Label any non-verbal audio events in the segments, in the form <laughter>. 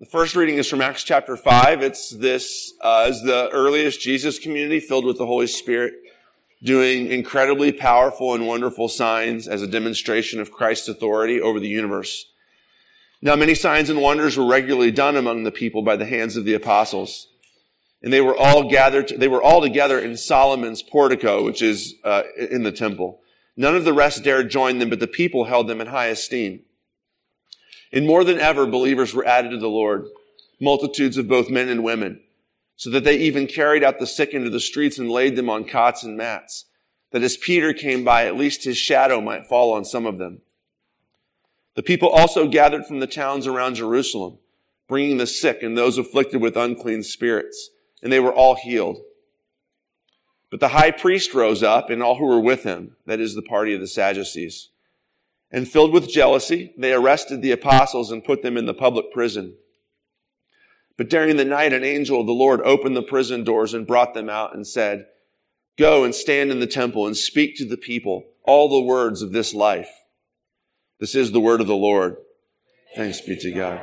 The first reading is from Acts chapter 5. It's this uh, is the earliest Jesus community filled with the Holy Spirit doing incredibly powerful and wonderful signs as a demonstration of Christ's authority over the universe. Now, many signs and wonders were regularly done among the people by the hands of the apostles. And they were all gathered, they were all together in Solomon's portico, which is uh, in the temple. None of the rest dared join them, but the people held them in high esteem. And more than ever, believers were added to the Lord, multitudes of both men and women, so that they even carried out the sick into the streets and laid them on cots and mats, that as Peter came by, at least his shadow might fall on some of them. The people also gathered from the towns around Jerusalem, bringing the sick and those afflicted with unclean spirits, and they were all healed. But the high priest rose up and all who were with him, that is the party of the Sadducees. And filled with jealousy, they arrested the apostles and put them in the public prison. But during the night, an angel of the Lord opened the prison doors and brought them out and said, Go and stand in the temple and speak to the people all the words of this life. This is the word of the Lord. Thanks be to God.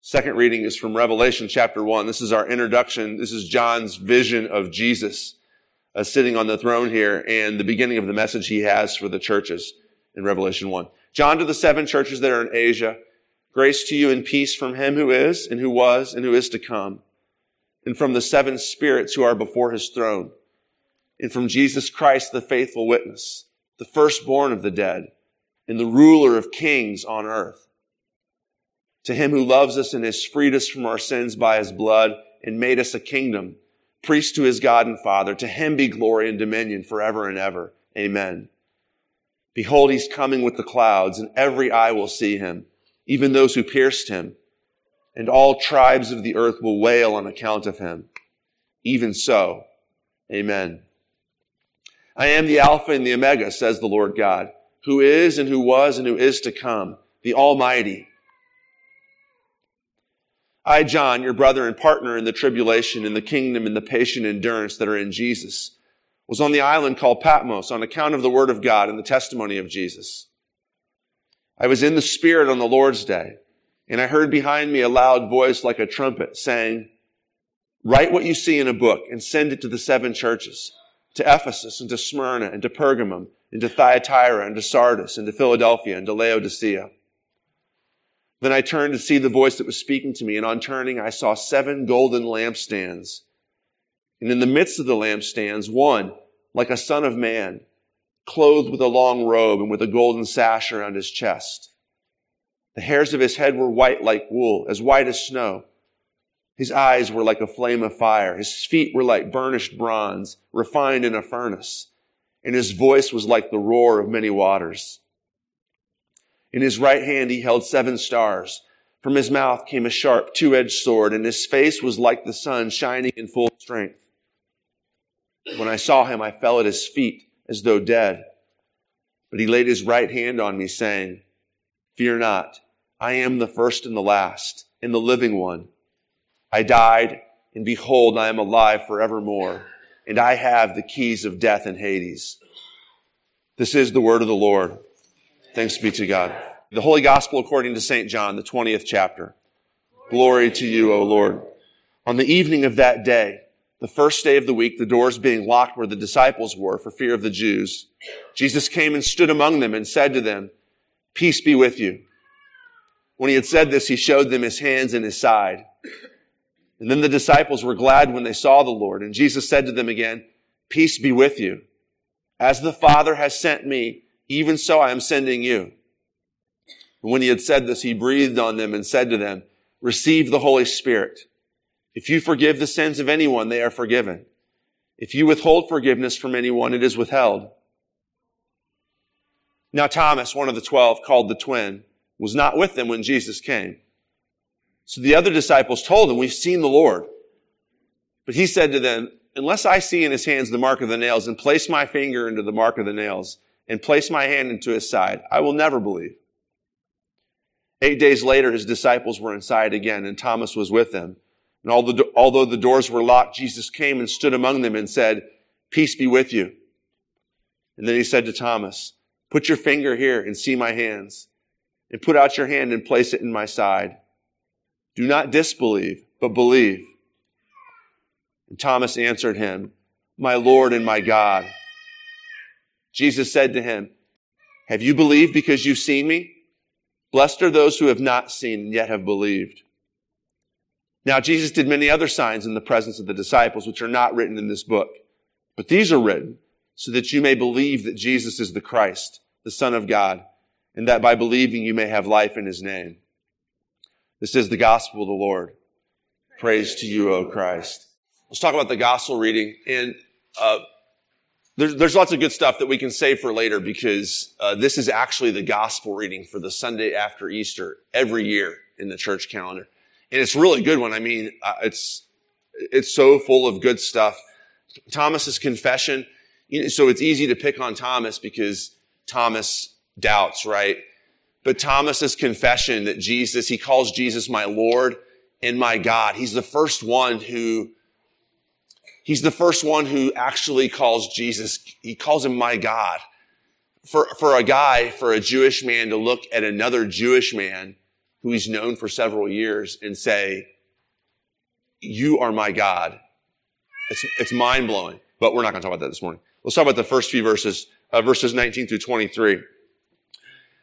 Second reading is from Revelation chapter 1. This is our introduction. This is John's vision of Jesus uh, sitting on the throne here and the beginning of the message he has for the churches in Revelation 1. John to the seven churches that are in Asia. Grace to you and peace from him who is and who was and who is to come. And from the seven spirits who are before his throne. And from Jesus Christ, the faithful witness, the firstborn of the dead and the ruler of kings on earth. To him who loves us and has freed us from our sins by his blood and made us a kingdom, priest to his God and Father, to him be glory and dominion forever and ever. Amen. Behold, he's coming with the clouds, and every eye will see him, even those who pierced him, and all tribes of the earth will wail on account of him. Even so, amen. I am the Alpha and the Omega, says the Lord God who is and who was and who is to come, the Almighty. I, John, your brother and partner in the tribulation, in the kingdom, and the patient endurance that are in Jesus, was on the island called Patmos on account of the word of God and the testimony of Jesus. I was in the Spirit on the Lord's day, and I heard behind me a loud voice like a trumpet saying, Write what you see in a book and send it to the seven churches, to Ephesus and to Smyrna and to Pergamum and to Thyatira and to Sardis and to Philadelphia and to Laodicea. Then I turned to see the voice that was speaking to me, and on turning I saw seven golden lampstands. And in the midst of the lampstands, one, like a son of man, clothed with a long robe and with a golden sash around his chest. The hairs of his head were white like wool, as white as snow. His eyes were like a flame of fire. His feet were like burnished bronze, refined in a furnace and his voice was like the roar of many waters. In his right hand he held seven stars. From his mouth came a sharp two-edged sword, and his face was like the sun shining in full strength. When I saw him, I fell at his feet as though dead. But he laid his right hand on me, saying, Fear not, I am the first and the last, and the living one. I died, and behold, I am alive forevermore and I have the keys of death and Hades. This is the word of the Lord. Thanks be to God. The Holy Gospel according to St. John, the 20th chapter. Glory to you, O Lord. On the evening of that day, the first day of the week, the doors being locked where the disciples were for fear of the Jews, Jesus came and stood among them and said to them, Peace be with you. When he had said this, he showed them his hands and his side. And then the disciples were glad when they saw the Lord. And Jesus said to them again, Peace be with you. As the Father has sent me, even so I am sending you. And when he had said this, he breathed on them and said to them, Receive the Holy Spirit. If you forgive the sins of anyone, they are forgiven. If you withhold forgiveness from anyone, it is withheld. Now Thomas, one of the twelve, called the twin, was not with them when Jesus came. So the other disciples told him, we've seen the Lord. But he said to them, unless I see in his hands the mark of the nails and place my finger into the mark of the nails and place my hand into his side, I will never believe. Eight days later, his disciples were inside again and Thomas was with them. And although the doors were locked, Jesus came and stood among them and said, peace be with you. And then he said to Thomas, put your finger here and see my hands and put out your hand and place it in my side Do not disbelieve, but believe. And Thomas answered him, My Lord and my God. Jesus said to him, Have you believed because you've seen me? Blessed are those who have not seen and yet have believed. Now, Jesus did many other signs in the presence of the disciples, which are not written in this book. But these are written so that you may believe that Jesus is the Christ, the Son of God, and that by believing you may have life in his name. This is the gospel of the Lord. Praise to you, O Christ. Let's talk about the gospel reading. And uh, there's, there's lots of good stuff that we can save for later because uh, this is actually the gospel reading for the Sunday after Easter every year in the church calendar. And it's really good one. I mean, uh, it's, it's so full of good stuff. Thomas's confession. You know, so it's easy to pick on Thomas because Thomas doubts, right? But Thomas's confession that Jesus, he calls Jesus my Lord and my God. He's the first one who He's the first one who actually calls Jesus, he calls him my God. For, for a guy, for a Jewish man to look at another Jewish man who he's known for several years and say, you are my God. It's, it's mind blowing, but we're not going to talk about that this morning. Let's talk about the first few verses, uh, verses 19 through 23.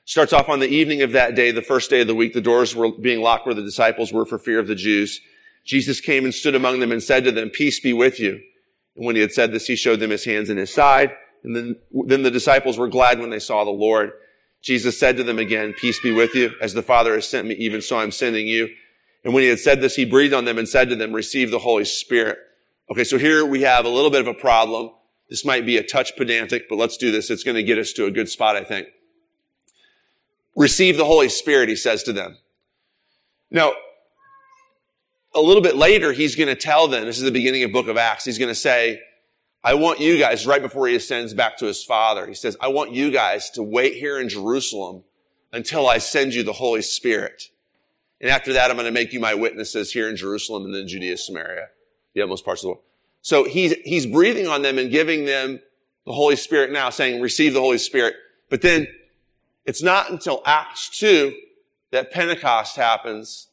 Starts off on the evening of that day, the first day of the week. The doors were being locked where the disciples were for fear of the Jews. Jesus came and stood among them and said to them, peace be with you. And when he had said this, he showed them his hands and his side. And then, then the disciples were glad when they saw the Lord. Jesus said to them again, peace be with you. As the Father has sent me, even so I'm sending you. And when he had said this, he breathed on them and said to them, receive the Holy Spirit. Okay, so here we have a little bit of a problem. This might be a touch pedantic, but let's do this. It's going to get us to a good spot, I think. Receive the Holy Spirit, he says to them. Now, a little bit later, he's going to tell them, this is the beginning of book of Acts, he's going to say, I want you guys, right before he ascends back to his father, he says, I want you guys to wait here in Jerusalem until I send you the Holy Spirit. And after that, I'm going to make you my witnesses here in Jerusalem and then Judea, Samaria, the utmost parts of the world. So he's, he's breathing on them and giving them the Holy Spirit now, saying, receive the Holy Spirit. But then it's not until Acts 2 that Pentecost happens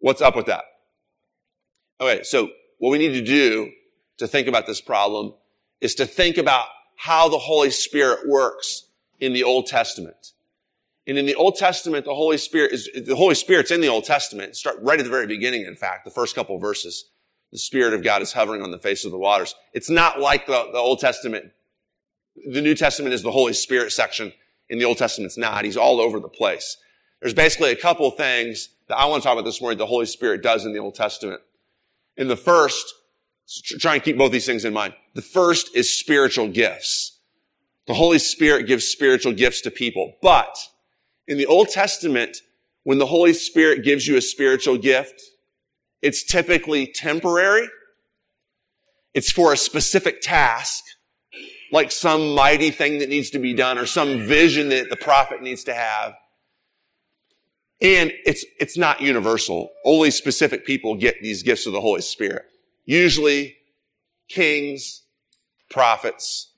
What's up with that? Okay, so what we need to do to think about this problem is to think about how the Holy Spirit works in the Old Testament. And in the Old Testament, the Holy Spirit is, the Holy Spirit's in the Old Testament. Start right at the very beginning, in fact, the first couple verses. The Spirit of God is hovering on the face of the waters. It's not like the, the Old Testament. The New Testament is the Holy Spirit section. In the Old Testament, it's not. He's all over the place. There's basically a couple things that I want to talk about this morning the Holy Spirit does in the Old Testament. In the first, try and keep both these things in mind. The first is spiritual gifts. The Holy Spirit gives spiritual gifts to people. But in the Old Testament, when the Holy Spirit gives you a spiritual gift, it's typically temporary. It's for a specific task, like some mighty thing that needs to be done or some vision that the prophet needs to have. And it's, it's not universal. Only specific people get these gifts of the Holy Spirit. Usually kings, prophets,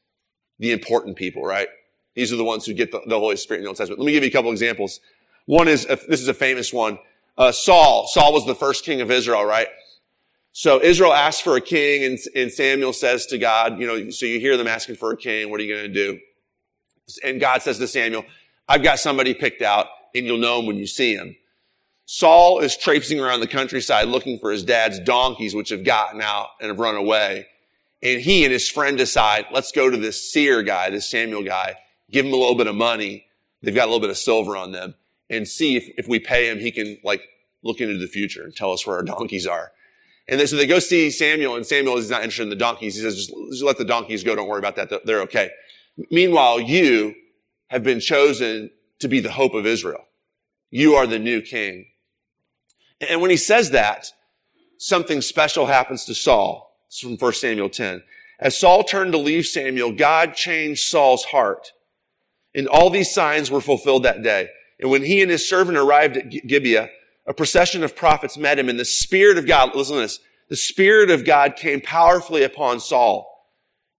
the important people, right? These are the ones who get the, the Holy Spirit in the Old Testament. Let me give you a couple examples. One is, this is a famous one. Uh, Saul. Saul was the first king of Israel, right? So Israel asks for a king and, and Samuel says to God, you know, so you hear them asking for a king. What are you going to do? And God says to Samuel, I've got somebody picked out and you'll know him when you see him. Saul is traipsing around the countryside looking for his dad's donkeys, which have gotten out and have run away. And he and his friend decide, let's go to this seer guy, this Samuel guy, give him a little bit of money. They've got a little bit of silver on them and see if, if we pay him, he can like look into the future and tell us where our donkeys are. And then, so they go see Samuel and Samuel is not interested in the donkeys. He says, just, just let the donkeys go. Don't worry about that. They're okay. Meanwhile, you have been chosen to be the hope of Israel. You are the new king. And when he says that, something special happens to Saul. It's from 1 Samuel 10. As Saul turned to leave Samuel, God changed Saul's heart. And all these signs were fulfilled that day. And when he and his servant arrived at Gibeah, a procession of prophets met him and the Spirit of God, listen to this, the Spirit of God came powerfully upon Saul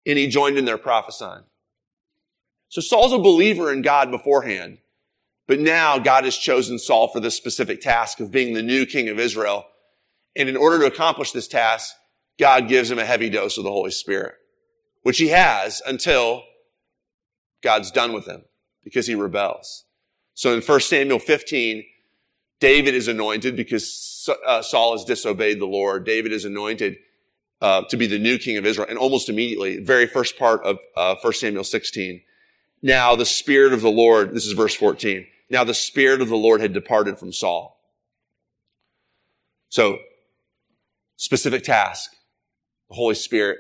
and he joined in their prophesying. So Saul's a believer in God beforehand. But now God has chosen Saul for this specific task of being the new king of Israel. And in order to accomplish this task, God gives him a heavy dose of the Holy Spirit, which he has until God's done with him because he rebels. So in 1 Samuel 15, David is anointed because uh, Saul has disobeyed the Lord. David is anointed uh, to be the new king of Israel. And almost immediately, very first part of uh, 1 Samuel 16, now the Spirit of the Lord, this is verse 14, now the Spirit of the Lord had departed from Saul. So, specific task. The Holy Spirit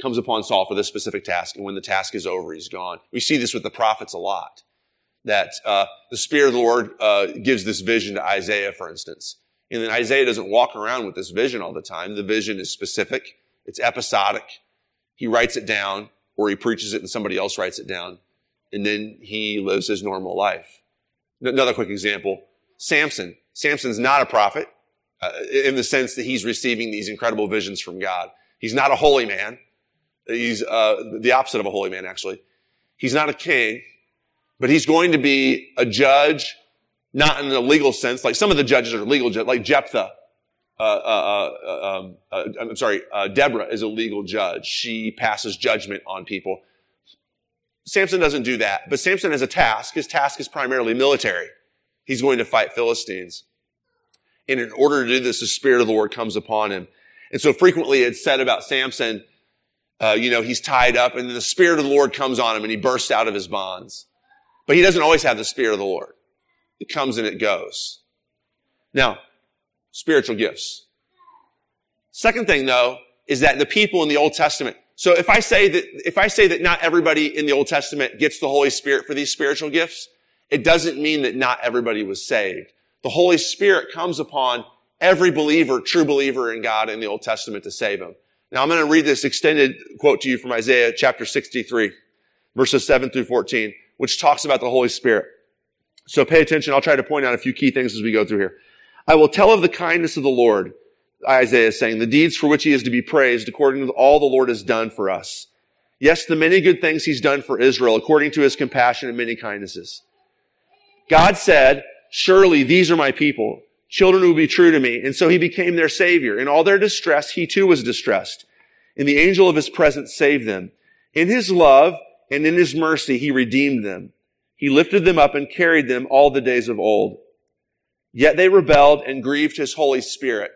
comes upon Saul for this specific task. And when the task is over, he's gone. We see this with the prophets a lot. That uh, the Spirit of the Lord uh, gives this vision to Isaiah, for instance. And then Isaiah doesn't walk around with this vision all the time. The vision is specific. It's episodic. He writes it down or he preaches it and somebody else writes it down. And then he lives his normal life. Another quick example. Samson. Samson's not a prophet uh, in the sense that he's receiving these incredible visions from God. He's not a holy man. He's uh, the opposite of a holy man, actually. He's not a king, but he's going to be a judge, not in a legal sense. Like some of the judges are legal like Jephthah. Uh, uh, uh um, uh I'm sorry, Deborah is a legal judge. She passes judgment on people. Samson doesn't do that, but Samson has a task. His task is primarily military. He's going to fight Philistines. And in order to do this, the Spirit of the Lord comes upon him. And so frequently it's said about Samson, uh, you know, he's tied up and the Spirit of the Lord comes on him and he bursts out of his bonds. But he doesn't always have the Spirit of the Lord. It comes and it goes. Now, spiritual gifts. Second thing though, is that the people in the Old Testament, so if I say that, if I say that not everybody in the Old Testament gets the Holy Spirit for these spiritual gifts, it doesn't mean that not everybody was saved. The Holy Spirit comes upon every believer, true believer in God in the Old Testament to save him. Now I'm going to read this extended quote to you from Isaiah chapter 63, verses 7 through 14, which talks about the Holy Spirit. So pay attention. I'll try to point out a few key things as we go through here. I will tell of the kindness of the Lord, Isaiah is saying, the deeds for which he is to be praised according to all the Lord has done for us. Yes, the many good things he's done for Israel according to his compassion and many kindnesses. God said, surely these are my people, children who will be true to me. And so he became their savior. In all their distress, he too was distressed. And the angel of his presence saved them. In his love and in his mercy, he redeemed them. He lifted them up and carried them all the days of old. Yet they rebelled and grieved his Holy Spirit.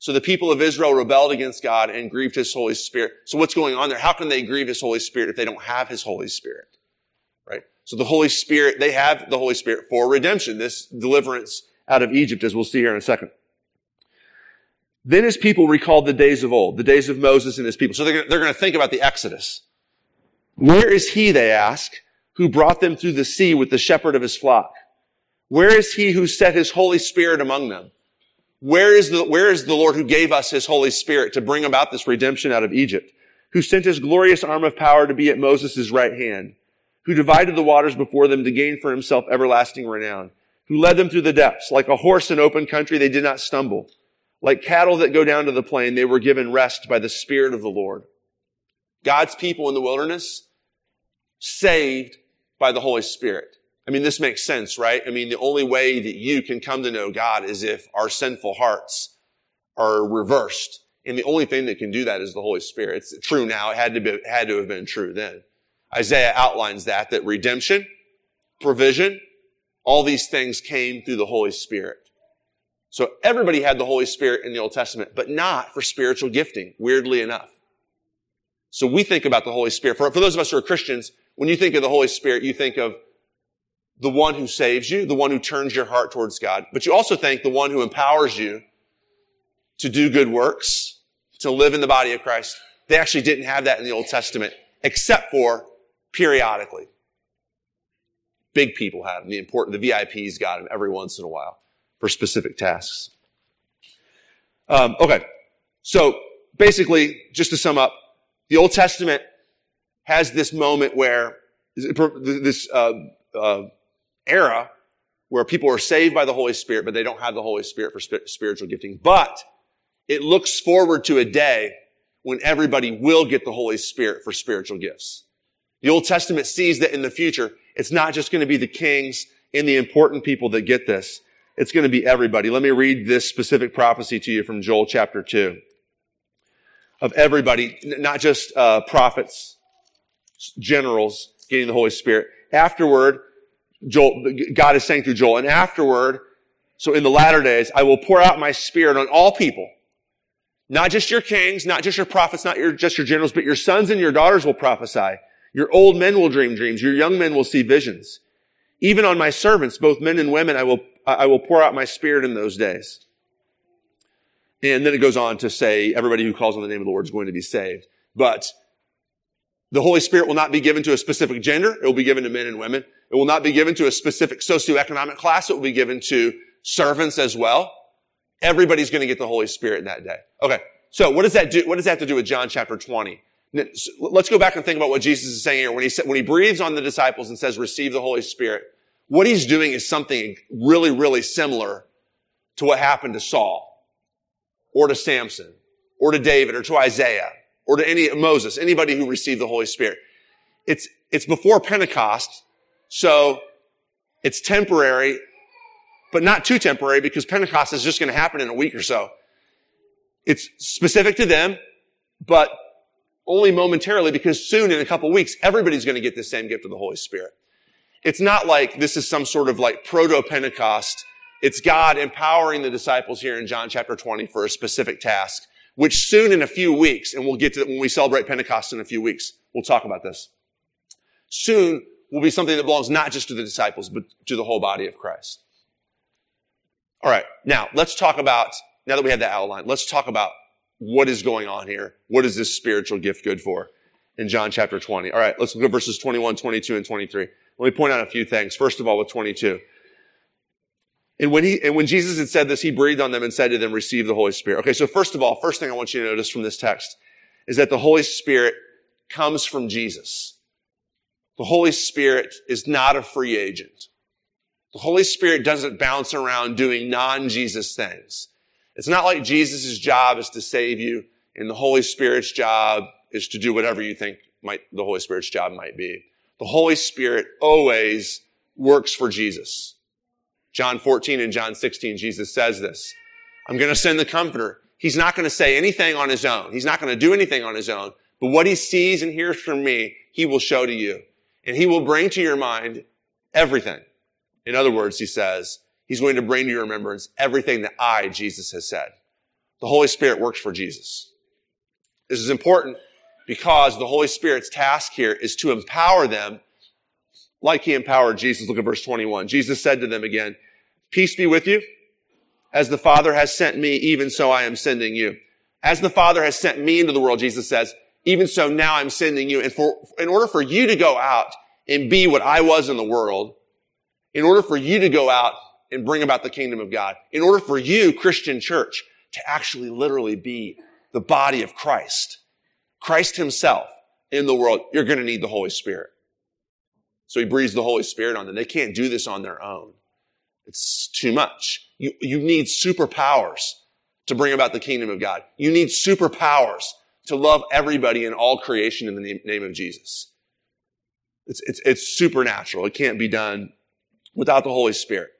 So the people of Israel rebelled against God and grieved his Holy Spirit. So what's going on there? How can they grieve his Holy Spirit if they don't have his Holy Spirit? Right? So the Holy Spirit, they have the Holy Spirit for redemption, this deliverance out of Egypt, as we'll see here in a second. Then his people recalled the days of old, the days of Moses and his people. So they're, they're going to think about the Exodus. Where is he, they ask, who brought them through the sea with the shepherd of his flock? Where is he who set his Holy Spirit among them? Where is the, where is the Lord who gave us his Holy Spirit to bring about this redemption out of Egypt? Who sent his glorious arm of power to be at Moses' right hand? Who divided the waters before them to gain for himself everlasting renown? Who led them through the depths? Like a horse in open country, they did not stumble. Like cattle that go down to the plain, they were given rest by the Spirit of the Lord. God's people in the wilderness, saved by the Holy Spirit. I mean, this makes sense, right? I mean, the only way that you can come to know God is if our sinful hearts are reversed. And the only thing that can do that is the Holy Spirit. It's true now. It had to be, had to have been true then. Isaiah outlines that, that redemption, provision, all these things came through the Holy Spirit. So everybody had the Holy Spirit in the Old Testament, but not for spiritual gifting, weirdly enough. So we think about the Holy Spirit. For, for those of us who are Christians, when you think of the Holy Spirit, you think of the one who saves you, the one who turns your heart towards God, but you also thank the one who empowers you to do good works, to live in the body of Christ. They actually didn't have that in the Old Testament, except for periodically. Big people had them. The important, the VIPs got them every once in a while for specific tasks. Um, okay. So basically, just to sum up, the Old Testament has this moment where this uh, uh, era where people are saved by the Holy Spirit, but they don't have the Holy Spirit for spiritual gifting. But it looks forward to a day when everybody will get the Holy Spirit for spiritual gifts. The Old Testament sees that in the future, it's not just going to be the kings and the important people that get this. It's going to be everybody. Let me read this specific prophecy to you from Joel chapter 2. Of everybody, not just uh, prophets, generals getting the Holy Spirit. Afterward, Joel, God is saying through Joel, and afterward, so in the latter days, I will pour out my spirit on all people. Not just your kings, not just your prophets, not your, just your generals, but your sons and your daughters will prophesy. Your old men will dream dreams. Your young men will see visions. Even on my servants, both men and women, I will, I will pour out my spirit in those days. And then it goes on to say, everybody who calls on the name of the Lord is going to be saved. But the Holy Spirit will not be given to a specific gender. It will be given to men and women. It will not be given to a specific socioeconomic class. It will be given to servants as well. Everybody's going to get the Holy Spirit in that day. Okay. So what does that do? What does that have to do with John chapter 20? Let's go back and think about what Jesus is saying here. When he, when he breathes on the disciples and says, receive the Holy Spirit, what he's doing is something really, really similar to what happened to Saul or to Samson or to David or to Isaiah or to any Moses, anybody who received the Holy Spirit. It's, it's before Pentecost. So it's temporary, but not too temporary because Pentecost is just going to happen in a week or so. It's specific to them, but only momentarily because soon in a couple weeks, everybody's going to get the same gift of the Holy Spirit. It's not like this is some sort of like proto-Pentecost. It's God empowering the disciples here in John chapter 20 for a specific task, which soon in a few weeks, and we'll get to it when we celebrate Pentecost in a few weeks, we'll talk about this. Soon will be something that belongs not just to the disciples, but to the whole body of Christ. All right. Now let's talk about, now that we have that outline, let's talk about what is going on here. What is this spiritual gift good for? In John chapter 20. All right. Let's look at verses 21, 22, and 23. Let me point out a few things. First of all, with 22. And when he, and when Jesus had said this, he breathed on them and said to them, receive the Holy Spirit. Okay. So first of all, first thing I want you to notice from this text is that the Holy Spirit comes from Jesus. The Holy Spirit is not a free agent. The Holy Spirit doesn't bounce around doing non-Jesus things. It's not like Jesus' job is to save you and the Holy Spirit's job is to do whatever you think might, the Holy Spirit's job might be. The Holy Spirit always works for Jesus. John 14 and John 16, Jesus says this. I'm going to send the comforter. He's not going to say anything on his own. He's not going to do anything on his own. But what he sees and hears from me, he will show to you. And he will bring to your mind everything. In other words, he says, he's going to bring to your remembrance everything that I, Jesus, has said. The Holy Spirit works for Jesus. This is important because the Holy Spirit's task here is to empower them like he empowered Jesus. Look at verse 21. Jesus said to them again, peace be with you. As the Father has sent me, even so I am sending you. As the Father has sent me into the world, Jesus says, even so now I'm sending you. And for, in order for you to go out and be what I was in the world, in order for you to go out and bring about the kingdom of God, in order for you, Christian church, to actually literally be the body of Christ, Christ himself in the world, you're going to need the Holy Spirit. So he breathes the Holy Spirit on them. They can't do this on their own. It's too much. You, you need superpowers to bring about the kingdom of God. You need superpowers to love everybody in all creation in the name, name of Jesus. It's, it's, it's supernatural. It can't be done without the Holy Spirit.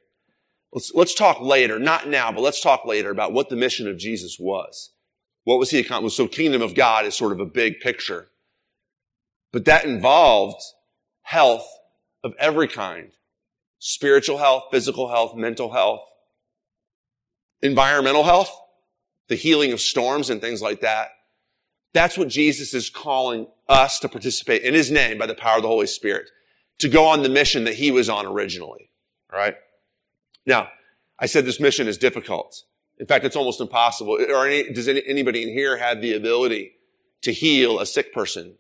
Let's, let's talk later, not now, but let's talk later about what the mission of Jesus was. What was he accomplished? So kingdom of God is sort of a big picture. But that involved health of every kind. Spiritual health, physical health, mental health, environmental health, the healing of storms and things like that. That's what Jesus is calling us to participate in his name by the power of the Holy Spirit to go on the mission that he was on originally. All right. Now, I said this mission is difficult. In fact, it's almost impossible. Or any, does any, anybody in here have the ability to heal a sick person?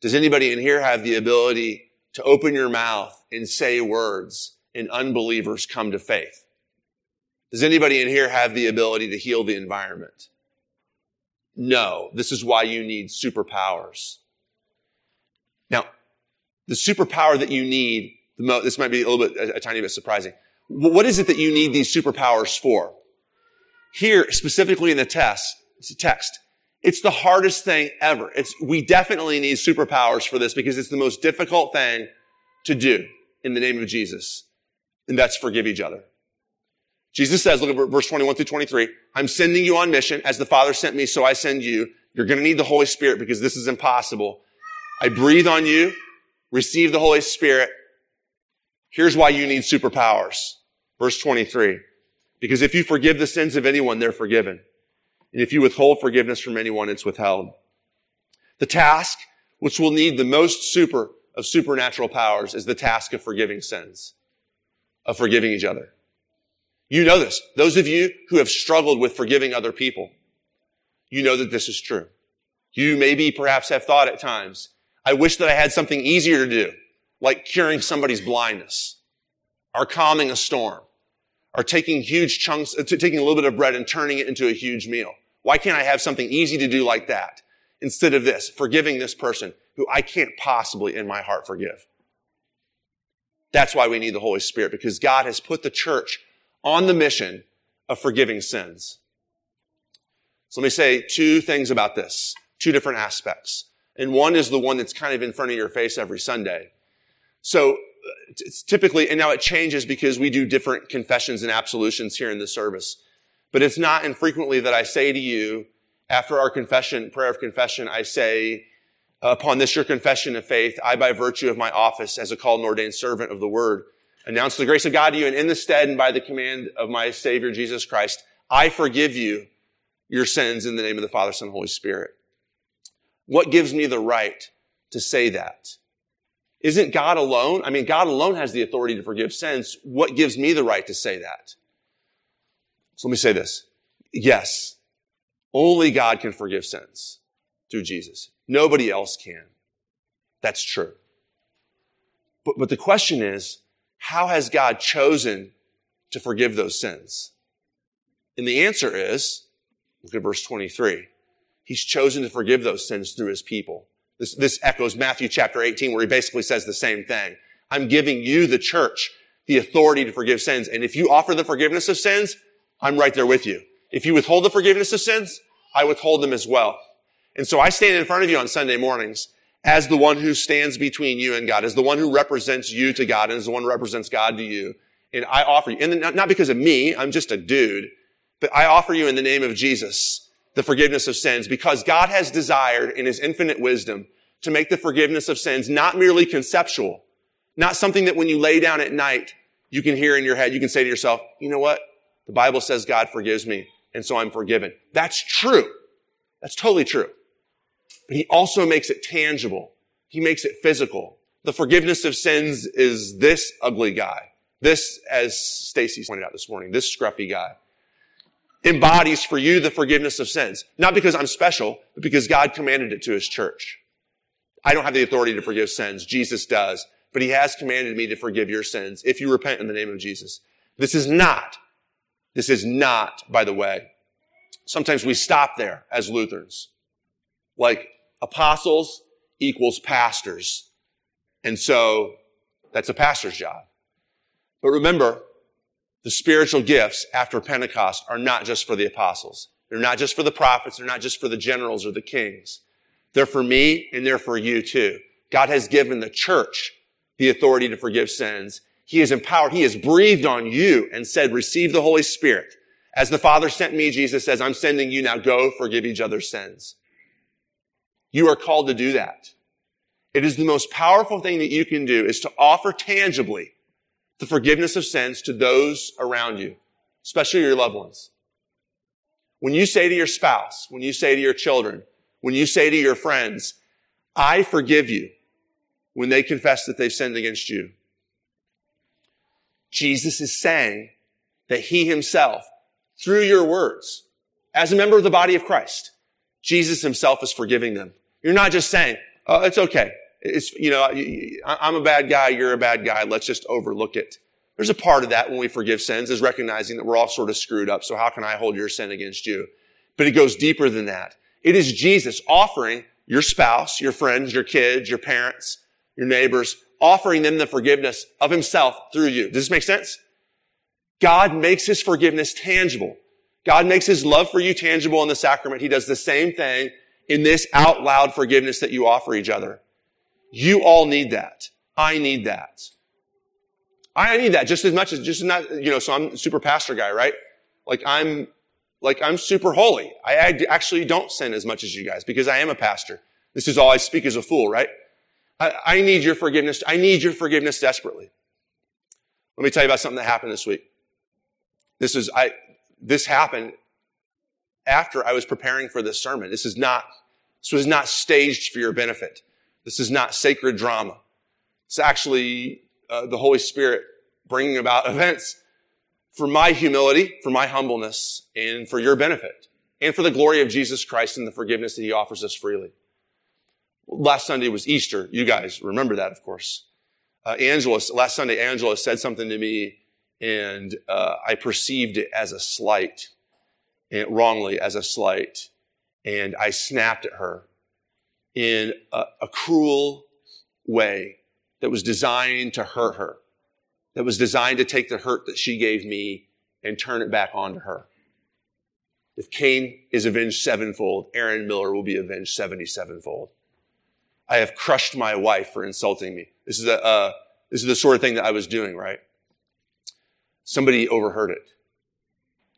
Does anybody in here have the ability to open your mouth and say words and unbelievers come to faith? Does anybody in here have the ability to heal the environment? No. This is why you need superpowers. Now, the superpower that you need, this might be a little bit, a, a tiny bit surprising. What is it that you need these superpowers for? Here, specifically in the test, it's a text. It's the hardest thing ever. It's, we definitely need superpowers for this because it's the most difficult thing to do in the name of Jesus. and that's forgive each other. Jesus says, look at verse 21 through 23, I'm sending you on mission as the Father sent me, so I send you. You're going to need the Holy Spirit because this is impossible. I breathe on you, receive the Holy Spirit. Here's why you need superpowers. Verse 23. Because if you forgive the sins of anyone, they're forgiven. And if you withhold forgiveness from anyone, it's withheld. The task, which will need the most super of supernatural powers, is the task of forgiving sins, of forgiving each other. You know this. Those of you who have struggled with forgiving other people, you know that this is true. You maybe perhaps have thought at times, I wish that I had something easier to do, like curing somebody's blindness, or calming a storm, or taking huge chunks, uh, taking a little bit of bread and turning it into a huge meal. Why can't I have something easy to do like that instead of this, forgiving this person who I can't possibly in my heart forgive? That's why we need the Holy Spirit because God has put the church on the mission of forgiving sins. So let me say two things about this, two different aspects. And one is the one that's kind of in front of your face every Sunday. So uh, it's typically, and now it changes because we do different confessions and absolutions here in the service. But it's not infrequently that I say to you, after our confession, prayer of confession, I say, upon this your confession of faith, I by virtue of my office as a called and ordained servant of the word, announce the grace of God to you, and in the stead and by the command of my Savior Jesus Christ, I forgive you your sins in the name of the Father, Son, and Holy Spirit. What gives me the right to say that? Isn't God alone? I mean, God alone has the authority to forgive sins. What gives me the right to say that? So let me say this. Yes, only God can forgive sins through Jesus. Nobody else can. That's true. But, but the question is, how has God chosen to forgive those sins? And the answer is, look at verse 23. He's chosen to forgive those sins through his people. This, this echoes Matthew chapter 18 where he basically says the same thing. I'm giving you, the church, the authority to forgive sins. And if you offer the forgiveness of sins, I'm right there with you. If you withhold the forgiveness of sins, I withhold them as well. And so I stand in front of you on Sunday mornings as the one who stands between you and God, as the one who represents you to God, and as the one who represents God to you. And I offer you, and not because of me, I'm just a dude, but I offer you in the name of Jesus the forgiveness of sins because God has desired in his infinite wisdom to make the forgiveness of sins not merely conceptual, not something that when you lay down at night, you can hear in your head, you can say to yourself, you know what? The Bible says God forgives me, and so I'm forgiven. That's true. That's totally true but he also makes it tangible. He makes it physical. The forgiveness of sins is this ugly guy. This, as Stacy pointed out this morning, this scruffy guy embodies for you the forgiveness of sins. Not because I'm special, but because God commanded it to his church. I don't have the authority to forgive sins. Jesus does. But he has commanded me to forgive your sins if you repent in the name of Jesus. This is not, this is not, by the way, sometimes we stop there as Lutherans. Like, apostles equals pastors. And so that's a pastor's job. But remember, the spiritual gifts after Pentecost are not just for the apostles. They're not just for the prophets. They're not just for the generals or the kings. They're for me and they're for you too. God has given the church the authority to forgive sins. He has empowered, He has breathed on you and said, receive the Holy Spirit. As the Father sent me, Jesus says, I'm sending you now. Go forgive each other's sins. You are called to do that. It is the most powerful thing that you can do is to offer tangibly the forgiveness of sins to those around you, especially your loved ones. When you say to your spouse, when you say to your children, when you say to your friends, I forgive you when they confess that they've sinned against you. Jesus is saying that he himself, through your words, as a member of the body of Christ, Jesus himself is forgiving them. You're not just saying, oh, it's okay. It's, you know, I'm a bad guy. You're a bad guy. Let's just overlook it. There's a part of that when we forgive sins is recognizing that we're all sort of screwed up. So how can I hold your sin against you? But it goes deeper than that. It is Jesus offering your spouse, your friends, your kids, your parents, your neighbors, offering them the forgiveness of himself through you. Does this make sense? God makes his forgiveness tangible. God makes his love for you tangible in the sacrament. He does the same thing in this out loud forgiveness that you offer each other. You all need that. I need that. I need that just as much as just not, you know, so I'm super pastor guy, right? Like I'm, like I'm super holy. I actually don't sin as much as you guys because I am a pastor. This is all I speak as a fool, right? I, I need your forgiveness. I need your forgiveness desperately. Let me tell you about something that happened this week. This is, I, this happened after I was preparing for this sermon. This is not, this was not staged for your benefit. This is not sacred drama. It's actually uh, the Holy Spirit bringing about <laughs> events for my humility, for my humbleness, and for your benefit, and for the glory of Jesus Christ and the forgiveness that he offers us freely. Last Sunday was Easter. You guys remember that, of course. Uh, Angela, last Sunday, Angela said something to me, and uh, I perceived it as a slight, and wrongly as a slight, and I snapped at her in a, a cruel way that was designed to hurt her that was designed to take the hurt that she gave me and turn it back onto her. If Cain is avenged sevenfold, Aaron Miller will be avenged 77 fold. I have crushed my wife for insulting me. This is a, uh, this is the sort of thing that I was doing, right? Somebody overheard it,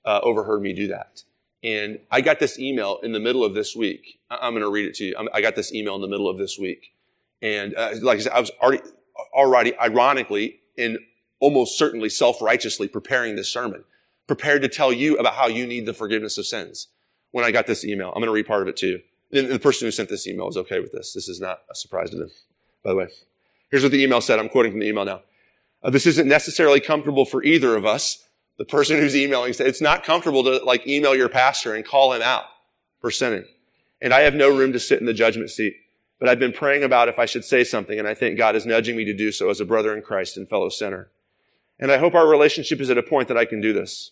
uh, overheard me do that. And I got this email in the middle of this week. I'm going to read it to you. I got this email in the middle of this week. And uh, like I said, I was already, already ironically and almost certainly self-righteously preparing this sermon, prepared to tell you about how you need the forgiveness of sins. When I got this email, I'm going to read part of it too. And the person who sent this email is okay with this. This is not a surprise to them, by the way. Here's what the email said. I'm quoting from the email now. Uh, this isn't necessarily comfortable for either of us. The person who's emailing said it's not comfortable to like email your pastor and call him out for sinning. And I have no room to sit in the judgment seat. But I've been praying about if I should say something, and I think God is nudging me to do so as a brother in Christ and fellow sinner. And I hope our relationship is at a point that I can do this.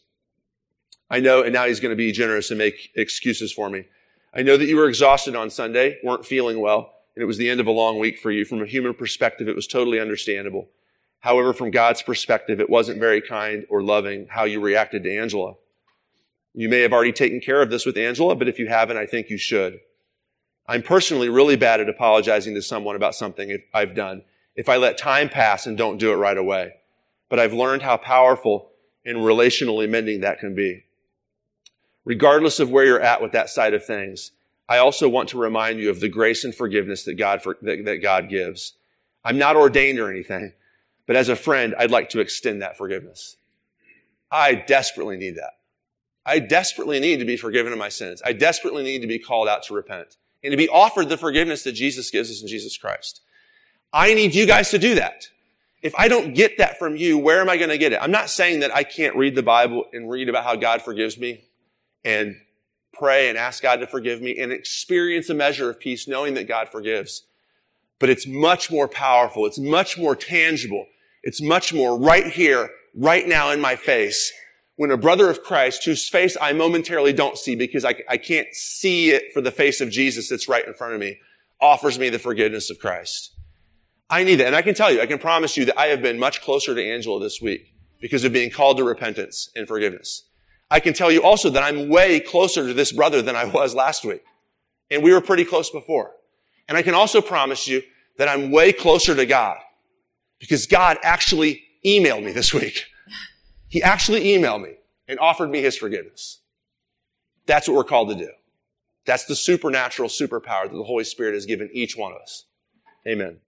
I know, and now he's going to be generous and make excuses for me. I know that you were exhausted on Sunday, weren't feeling well, and it was the end of a long week for you. From a human perspective, it was totally understandable. However, from God's perspective, it wasn't very kind or loving how you reacted to Angela. You may have already taken care of this with Angela, but if you haven't, I think you should. I'm personally really bad at apologizing to someone about something I've done if I let time pass and don't do it right away but I've learned how powerful and relationally mending that can be. Regardless of where you're at with that side of things, I also want to remind you of the grace and forgiveness that God, for, that, that God gives. I'm not ordained or anything, but as a friend, I'd like to extend that forgiveness. I desperately need that. I desperately need to be forgiven of my sins. I desperately need to be called out to repent and to be offered the forgiveness that Jesus gives us in Jesus Christ. I need you guys to do that. If I don't get that from you, where am I going to get it? I'm not saying that I can't read the Bible and read about how God forgives me and pray and ask God to forgive me and experience a measure of peace knowing that God forgives. But it's much more powerful. It's much more tangible. It's much more right here, right now in my face. When a brother of Christ, whose face I momentarily don't see because I, I can't see it for the face of Jesus that's right in front of me, offers me the forgiveness of Christ. I need that. And I can tell you, I can promise you that I have been much closer to Angela this week because of being called to repentance and forgiveness. I can tell you also that I'm way closer to this brother than I was last week. And we were pretty close before. And I can also promise you that I'm way closer to God because God actually emailed me this week. He actually emailed me and offered me his forgiveness. That's what we're called to do. That's the supernatural superpower that the Holy Spirit has given each one of us. Amen.